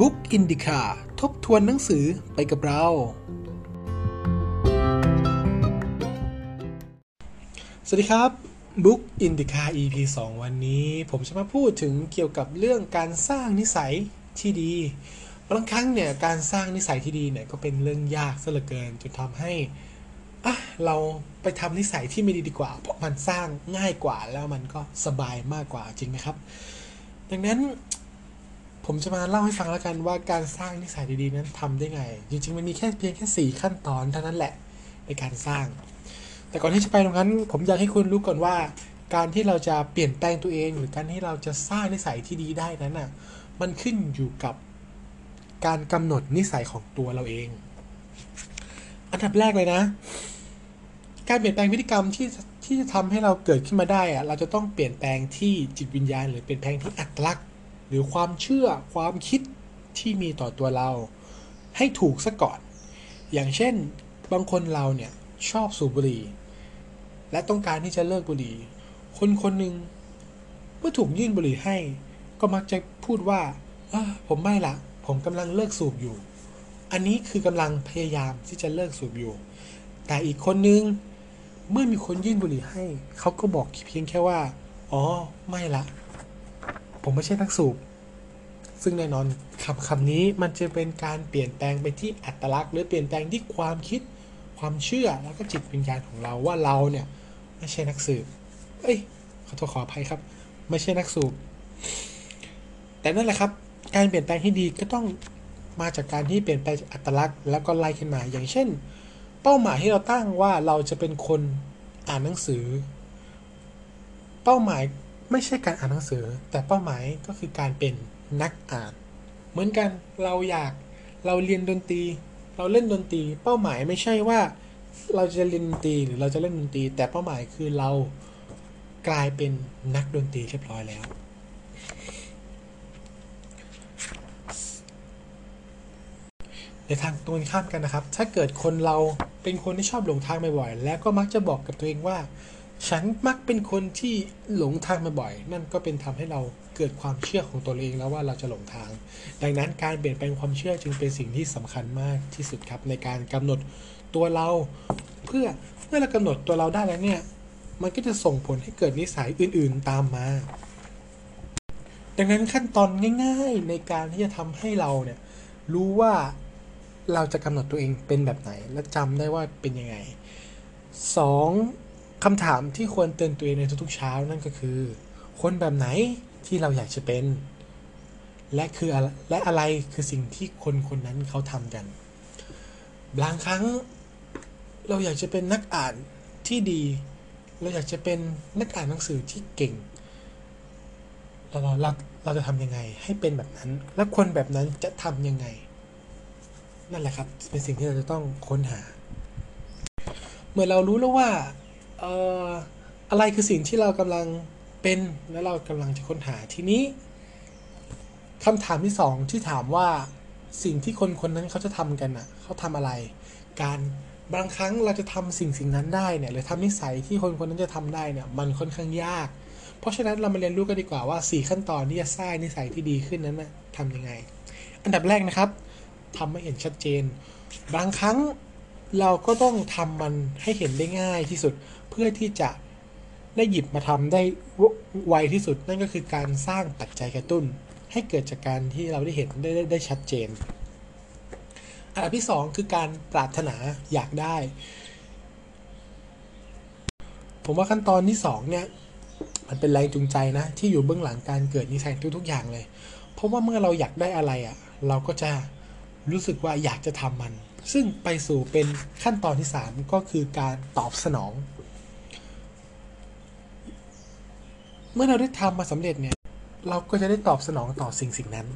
บุ๊กอินดิคาทบทวนหนังสือไปกับเรา สวัสดีครับบุ๊กอินดิคา EP 2 วันนี้ ผมจะมาพูดถึงเกี่ยวกับเรื่องการสร้างนิสัยที่ดี บางครั้งเนี่ยการสร้างนิสัยที่ดีเนี่ยก็เป็นเรื่องยากซะเหลือเกินจนทำให้อะเราไปทำนิสัยที่ไม่ดีดีกว่า เพราะมันสร้างง่ายกว่าแล้วมันก็สบายมากกว่าจริงไหมครับ ดังนั้น ผมจะมาเล่าให้ฟังแล้วกันว่าการสร้างนิสัยดีๆนั้นทำได้ไง จริงๆมันมีแค่เพียงแค่ 4 ขั้นตอนเท่านั้นแหละในการสร้าง แต่ก่อนที่จะไปตรงนั้น ผมอยากให้คุณรู้ก่อนว่า การที่เราจะเปลี่ยนแปลงตัวเอง หรือการที่เราจะสร้างนิสัยที่ดีได้นั้นน่ะมันขึ้นอยู่กับการกำหนดนิสัยของตัวเราเอง อันดับแรกเลยนะ การเปลี่ยนแปลงพฤติกรรมที่ที่จะทำให้เราเกิดขึ้นมาได้อะเราจะต้องเปลี่ยนแปลงที่จิตวิญญาณ หรือเปลี่ยนแปลงที่อัตลักษณ์ รือความเชื่อความคิดที่มีต่อตัวเรา ให้ถูกซะก่อน อย่างเช่นบางคนเราเนี่ยชอบสูบบุหรี่ และต้องการที่จะเลิกบุหรี่ คนคนหนึ่งเมื่อถูกยื่นบุหรี่ให้ ก็มักจะพูดว่าผมไม่ละ ผมกำลังเลิกสูบอยู่ อันนี้คือกำลังพยายามที่จะเลิกสูบอยู่ แต่อีกคนนึงเมื่อมีคนยื่นบุหรี่ให้ เขาก็บอกเพียงแค่ว่า อ๋อ ไม่ละ ผมไม่ใช่นักสูบ ซึ่งแน่นอนคำคำนี้มันจะเป็นการเปลี่ยนแปลงไปที่อัตลักษณ์ หรือเปลี่ยนแปลงที่ความคิด ความเชื่อแล้วก็จิตวิญญาณของเราว่าเราเนี่ยไม่ใช่นักสืบเอ้ยขอโทษขออภัยครับ ไม่ใช่นักสูบ แต่นั่นแหละครับ การเปลี่ยนแปลงที่ดีก็ต้องมาจากการที่เปลี่ยนแปลงอัตลักษณ์ แล้วก็ไล่ขึ้นมา อย่างเช่น เป้าหมายที่เราตั้งว่าเราจะเป็นคนอ่านหนังสือ เป้าหมาย ไม่ใช่การอ่านหนังสือ แต่เป้าหมายก็คือการเป็นนักอ่าน เหมือนกันเราอยากเราเรียนดนตรี เราเล่นดนตรี เป้าหมายไม่ใช่ว่าเราจะเรียนดนตรีหรือเราจะเล่นดนตรี แต่เป้าหมายคือเรากลายเป็นนักดนตรีเรียบร้อยแล้ว ในทางตรงข้ามกันนะครับ ถ้าเกิดคนเราเป็นคนที่ชอบหลงทางบ่อยๆแล้วก็มักจะบอกกับตัวเองว่า ฉันมักเป็นคนที่หลงทางมาบ่อย นั่นก็เป็นทำให้เราเกิดความเชื่อของตัวเองแล้วว่าเราจะหลงทาง ดังนั้นการเปลี่ยนแปลงความเชื่อจึงเป็นสิ่งที่สำคัญมากที่สุดครับในการกำหนดตัวเรา เพื่อเมื่อเรากำหนดตัวเราได้แล้วเนี่ย มันก็จะส่งผลให้เกิดนิสัยอื่นๆตามมา ดังนั้นขั้นตอนง่าย ๆในการที่จะทำให้เราเนี่ยรู้ว่าเราจะกำหนดตัวเองเป็นแบบไหนและจำได้ว่าเป็นยังไง 2. คำถามที่ควรเตือนตัวเองในทุกๆเช้านั่นก็คือ คนแบบไหนที่เราอยากจะเป็น และคือและอะไรคือสิ่งที่คนคนนั้นเขาทำกันบางครั้งเราอยากจะเป็นนักอ่านที่ดี เราอยากจะเป็นนักอ่านหนังสือที่เก่ง เราเราเราจะทำยังไงให้เป็นแบบนั้น และคนแบบนั้นจะทำยังไง นั่นแหละครับเป็นสิ่งที่เราจะต้องค้นหา เมื่อเรารู้แล้วว่า เอ่ออะไรคือสิ่งที่เรากำลังเป็นและเรากำลังจะค้นหาทีนี้คำถามที่สองที่ถามว่าสิ่งที่คนคนนั้นเขาจะทำกันอะเขาทำอะไร การบางครั้งเราจะทำสิ่งสิ่งนั้นได้เนี่ยหรือทำนิสัยที่คนคนนั้นจะทำได้เนี่ยมันค่อนข้างยาก เพราะฉะนั้นเรามาเรียนรู้กันดีกว่าว่า 4 ขั้นตอนที่จะสร้างนิสัยที่ดีขึ้นนั้นนะทำยังไง อันดับแรกนะครับทำให้เห็นชัดเจน บางครั้ง เราก็ต้องทำมันให้เห็นได้ง่ายที่สุดเพื่อที่จะได้หยิบมาทำได้ไวที่สุด นั่นก็คือการสร้างปัจจัยกระตุ้น ให้เกิดจากการที่เราได้เห็นได้ไดได้ชัดเจน อันดับที่ 2 คือการปรารถนาอยากได้ ผมว่าขั้นตอนที่ 2 เนี่ย มันเป็นแรงจูงใจนะ ที่อยู่เบื้องหลังการเกิดนิสัยทุก ๆ อย่างเลย เพราะว่าเมื่อเราอยากได้อะไรอะ่ะ เราก็จะรู้สึกว่าอยากจะทำมัน ซึ่งไปสู่เป็นขั้นตอนที่ 3 ก็คือการตอบสนอง เมื่อเราได้ทำมาสำเร็จเนี่ย เราก็จะได้ตอบสนองต่อสิ่งสิ่งนั้น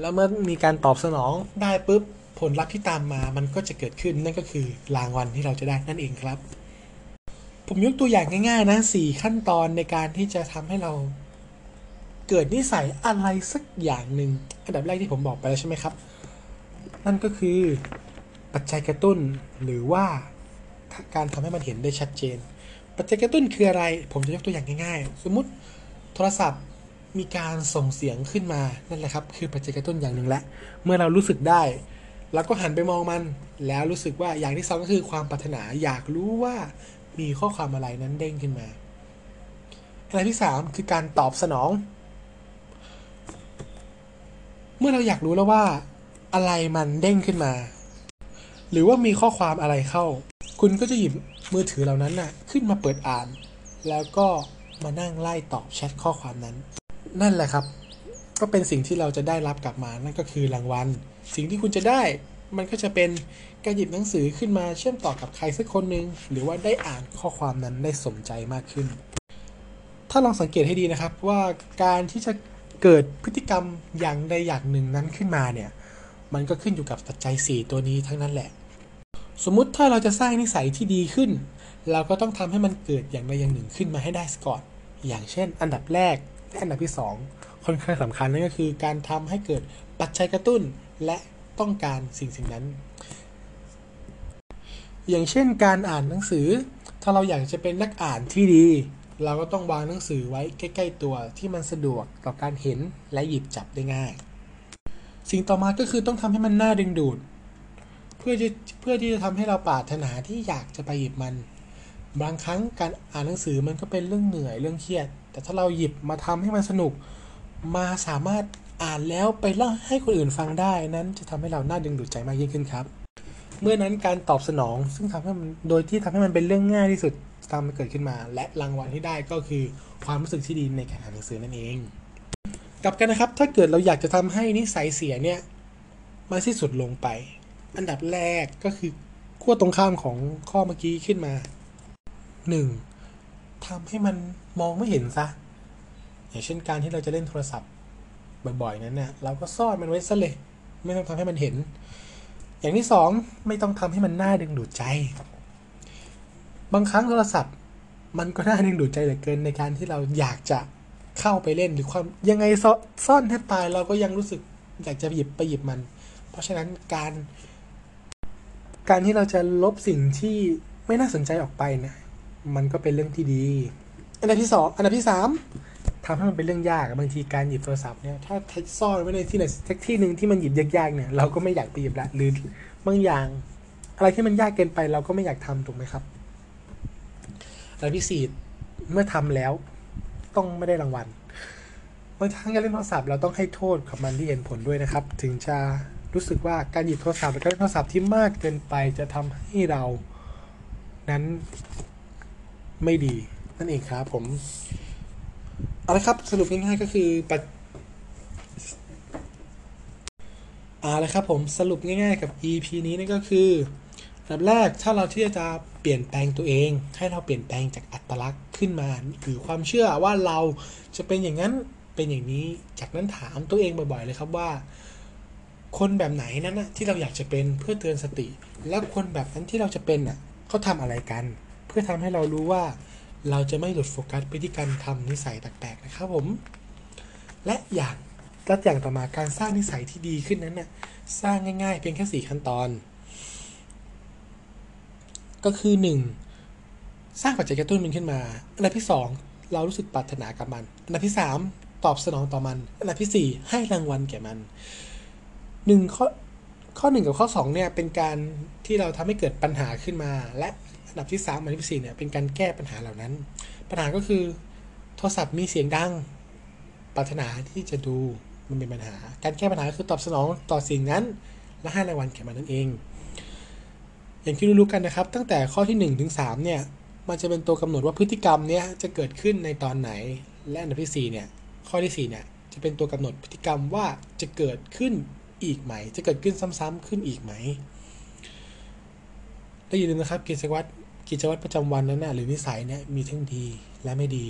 แล้วเมื่อมีการตอบสนองได้ปุ๊บผลลัพธ์ที่ตามมามันก็จะเกิดขึ้นนั่นก็คือรางวัลที่เราจะได้นั่นเองครับ ผมยกตัวอย่างง่าย ๆ นะสี่ขั้นตอนในการที่จะทำให้เราเกิดนิสัยอะไรสักอย่างหนึ่งอันดับแรกที่ผมบอกไปแล้วใช่ไหมครับ นั่นก็คือ ปัจจัยกระตุ้นหรือว่าการทำให้มันเห็นได้ชัดเจน ปัจจัยกระตุ้นคืออะไร ผมจะยกตัวอย่างง่ายๆ สมมุติโทรศัพท์มีการส่งเสียงขึ้นมานั่นแหละครับ คือปัจจัยกระตุ้นอย่างหนึ่งและ เมื่อเรารู้สึกได้เราก็หันไปมองมัน แล้วรู้สึกว่าอย่างที่สองก็คือความปรารถนาอยากรู้ว่ามีข้อความอะไรนั้นเด้งขึ้นมาอันที่สามคือการตอบสนอง เมื่อเราอยากรู้แล้วว่าอะไรมันเด้งขึ้นมา หรือว่ามีข้อความอะไรเข้า คุณก็จะหยิบมือถือเหล่านั้นน่ะขึ้นมาเปิดอ่าน แล้วก็มานั่งไล่ตอบแชทข้อความนั้น นั่นแหละครับ ก็เป็นสิ่งที่เราจะได้รับกลับมานั่นก็คือรางวัล สิ่งที่คุณจะได้มันก็จะเป็นการหยิบหนังสือขึ้นมาเชื่อมต่อกับใครสักคนหนึ่งหรือว่าได้อ่านข้อความนั้นได้สมใจมากขึ้น ถ้าลองสังเกตให้ดีนะครับว่าการที่จะเกิดพฤติกรรมอย่างใดอย่างหนึ่งนั้นขึ้นมาเนี่ย มันก็ขึ้นอยู่กับปัจจัย 4 ตัวนี้ทั้งนั้นแหละ สมมุติถ้าเราจะสร้างนิสัยที่ดีขึ้น เราก็ต้องทำให้มันเกิดอย่างใดอย่างหนึ่งขึ้นมาให้ได้ก่อน อย่างเช่น อันดับแรกและอันดับที่ 2 ค่อนข้างสำคัญนั่นก็คือการทำให้เกิดปัจจัยกระตุ้นและต้องการสิ่งสิ่งนั้น อย่างเช่นการอ่านหนังสือ ถ้าเราอยากจะเป็นนักอ่านที่ดี เราก็ต้องวางหนังสือไว้ใกล้ ๆ ตัวที่มันสะดวกต่อการเห็นและหยิบจับได้ง่าย สิ่งต่อมาก็คือต้องทำให้มันน่าดึงดูด เพื่อจะเพื่อที่จะทำให้เราปรารถนาที่อยากจะไปหยิบมัน บางครั้งการอ่านหนังสือมันก็เป็นเรื่องเหนื่อยเรื่องเครียด แต่ถ้าเราหยิบมาทำให้มันสนุก มาสามารถอ่านแล้วไปเล่าให้คนอื่นฟังได้นั้นจะทำให้เราน่าดึงดูดใจมากยิ่งขึ้นครับ เมื่อนั้นการตอบสนองซึ่งทำให้มันโดยที่ทำให้มันเป็นเรื่องง่ายที่สุดตามมันเกิดขึ้นมา และรางวัลที่ได้ก็คือความรู้สึกที่ดีในการอ่านหนังสือนั่นเอง กลับกันนะครับ ถ้าเกิดเราอยากจะทำให้นิสัยเสียเนี่ยมันสิ้นสุดลงไป อันดับแรกก็คือขั้วตรงข้ามของข้อเมื่อกี้ขึ้นมา 1. ทำให้มันมองไม่เห็นซะ อย่างเช่นการที่เราจะเล่นโทรศัพท์บ่อยๆนั้นเนี่ยเราก็ซ่อนมันไว้ซะเลย ไม่ต้องทำให้มันเห็น อย่างที่สองไม่ต้องทำให้มันน่าดึงดูดใจ บางครั้งโทรศัพท์มันก็น่าดึงดูดใจเหลือเกินในการที่เราอยากจะ เข้าไปเล่นหรือความยังไงซ่อนแทบตายเราก็ยังรู้สึกอยากจะหยิบไปหยิบมัน เพราะฉะนั้นการ การที่เราจะลบสิ่งที่ไม่น่าสนใจออกไปเนี่ยมันก็เป็นเรื่องที่ดี อันดับที่สองอันดับที่สามทำให้มันเป็นเรื่องยากบางทีการหยิบโทรศัพท์เนี่ยถ้าซ่อนไว้ในที่ไหนสักที่หนึ่งที่มันหยิบยากๆเนี่ยเราก็ไม่อยากไปหยิบละหรือบางอย่าง อะไรที่มันยากเกินไปเราก็ไม่อยากทำถูกไหมครับอันดับที่สี่เมื่อทำแล้ว ต้องไม่ได้รางวัลบางครั้งการเล่นโทรศัพท์เราต้องให้โทษกับมันที่เห็นผลด้วยนะครับ ถึงจะรู้สึกว่าการหยิบโทรศัพท์หรือการเล่นโทรศัพท์ที่มากเกินไปจะทำให้เรานั้นไม่ดีนั่นเองครับผมเอาละครับสรุปง่ายๆก็คือปัจเอาละครับผมสรุปง่ายๆกับ EP นี้นั่นก็คือ อันดับแรกถ้าเราที่จะเปลี่ยนแปลงตัวเอง ให้เราเปลี่ยนแปลงจากอัตลักษณ์ขึ้นมาหรือความเชื่อว่าเราจะเป็นอย่างนั้นเป็นอย่างนี้ จากนั้นถามตัวเองบ่อยๆเลยครับว่า คนแบบไหนนั้นนะที่เราอยากจะเป็นเพื่อเตือนสติ แล้วคนแบบนั้นที่เราจะเป็นน่ะเขาทำอะไรกัน เพื่อทำให้เรารู้ว่า เราจะไม่หลุดโฟกัสไปที่การทำนิสัยแปลกๆนะครับผม และอย่างและอย่างต่อมาการสร้างนิสัยที่ดีขึ้นนั้นน่ะสร้างง่ายๆ เพียงแค่สี่ขั้นตอน ก็คือ 1. สร้างปัจจัยกระตุ้นมันขึ้นมา อันดับที่ 2 เรารู้สึกปรารถนากับมัน อันดับที่ 3 ตอบสนองต่อมัน อันดับที่ 4 ให้รางวัลแก่มันหนึ่งข้อข้อหนึ่งกับข้อ 2 เนี่ยเป็นการที่เราทำให้เกิดปัญหาขึ้นมา และอันดับที่ 3 อันดับที่4เนี่ยเป็นการแก้ปัญหาเหล่านั้น ปัญหาก็คือโทรศัพท์มีเสียงดังปรารถนาที่จะดูมันเป็นปัญหา การแก้ปัญหาคือตอบสนองต่อสิ่งนั้น และให้รางวัลแก่มันนั่นเอง อย่างที่รู้ๆกันนะครับ ตั้งแต่ข้อที่ 1 ถึง 3 เนี่ย มันจะเป็นตัวกำหนดว่าพฤติกรรมเนี้ยจะเกิดขึ้นในตอนไหน และอันดับที่ 4 เนี่ย ข้อที่ 4 เนี่ย จะเป็นตัวกำหนดพฤติกรรมว่าจะเกิดขึ้นอีกไหม จะเกิดขึ้นซ้ำๆขึ้นอีกไหมและอย่าลืมนะครับกิจวัตรกิจวัตรประจำวันนั้นนะหรือนิสัยเนี่ยมีทั้งดีและไม่ดี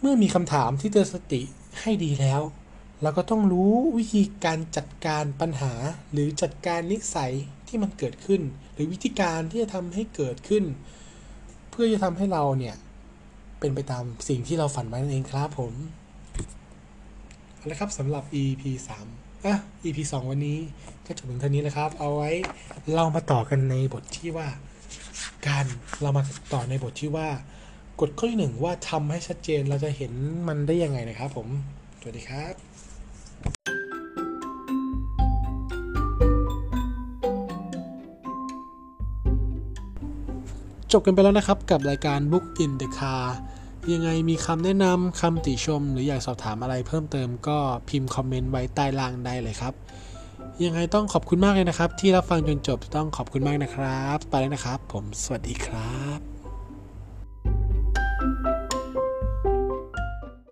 เมื่อมีคำถามที่เตือนสติให้ดีแล้ว เราก็ต้องรู้วิธีการจัดการปัญหา หรือจัดการนิสัยที่มันเกิดขึ้น หรือวิธีการที่จะทำให้เกิดขึ้น เพื่อจะทำให้เราเนี่ย เป็นไปตามสิ่งที่เราฝันไว้นั่นเองครับผมเอาละครับสำหรับ EP 3อะ EP 2 วันนี้ก็จบถึงเท่านี้นะครับ เอาไว้เรามาต่อกันในบทที่ว่า การเรามาต่อในบทที่ว่า กฎข้อที่หนึ่งว่าทำให้ชัดเจนเราจะเห็นมันได้ยังไงนะครับผม สวัสดีครับ จบกันไปแล้วนะครับกับรายการ Book in the Car ยังไงมีคำแนะนำคำติชม หรืออยากสอบถามอะไรเพิ่มเติมก็พิมพ์คอมเมนต์ไว้ใต้ล่างได้เลยครับ ยังไงต้องขอบคุณมากเลยนะครับ ที่รับฟังจนจบต้องขอบคุณมากนะครับ ไปแล้วนะครับ ผมสวัสดีครับ